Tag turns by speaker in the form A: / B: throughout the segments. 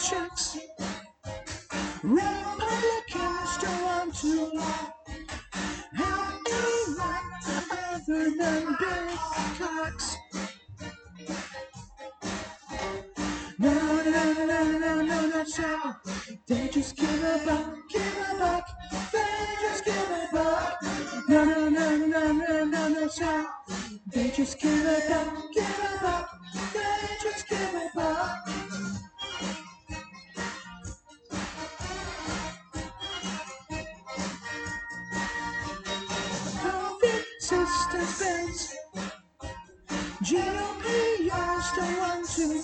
A: chicks. Republicans don't want to help anyone other than big cocks. No, no, no, no, no, no, no, so they just give a buck, give a buck, they just give a buck. No, no, no, no, no, no, no, so they just give a buck, give a buck, GOPers don't want to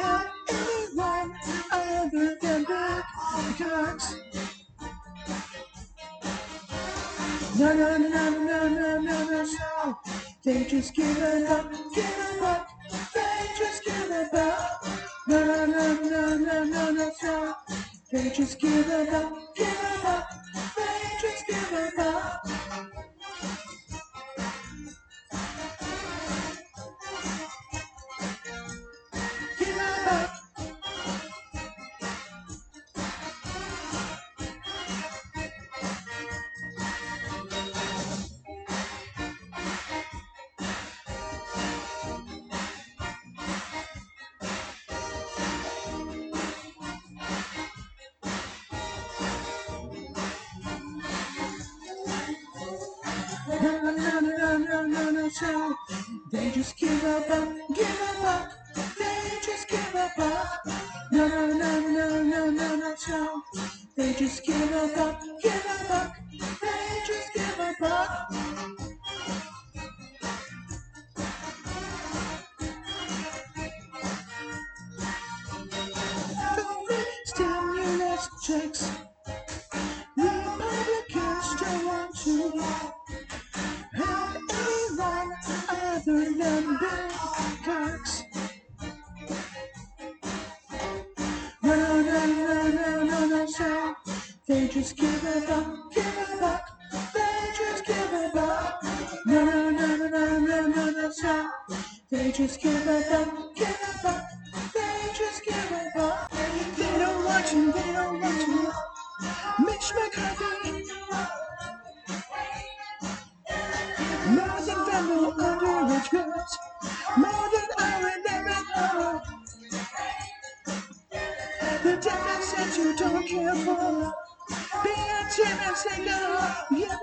A: help anyone other than big cocks. No, no, no, no, no, no, no, no, they just give it up, give it up, they just give it up. No, no, no, no, no, no, no, so they just give it up, no, no, no, so they just give buck, give buck, they just give buck. No, no, no, no, no, no, no, so they just give buck, give a than big. No, no, no, no, no, no, no, so they just give a buck, give a buck, they just give a buck. No, no, no, no, no, no, no, no, so they just give a buck, give a buck, they just give buck. They don't want to, they don't want to. Mitch McCarthy. Democrats that you don't care for. Be a Tim and. Yeah,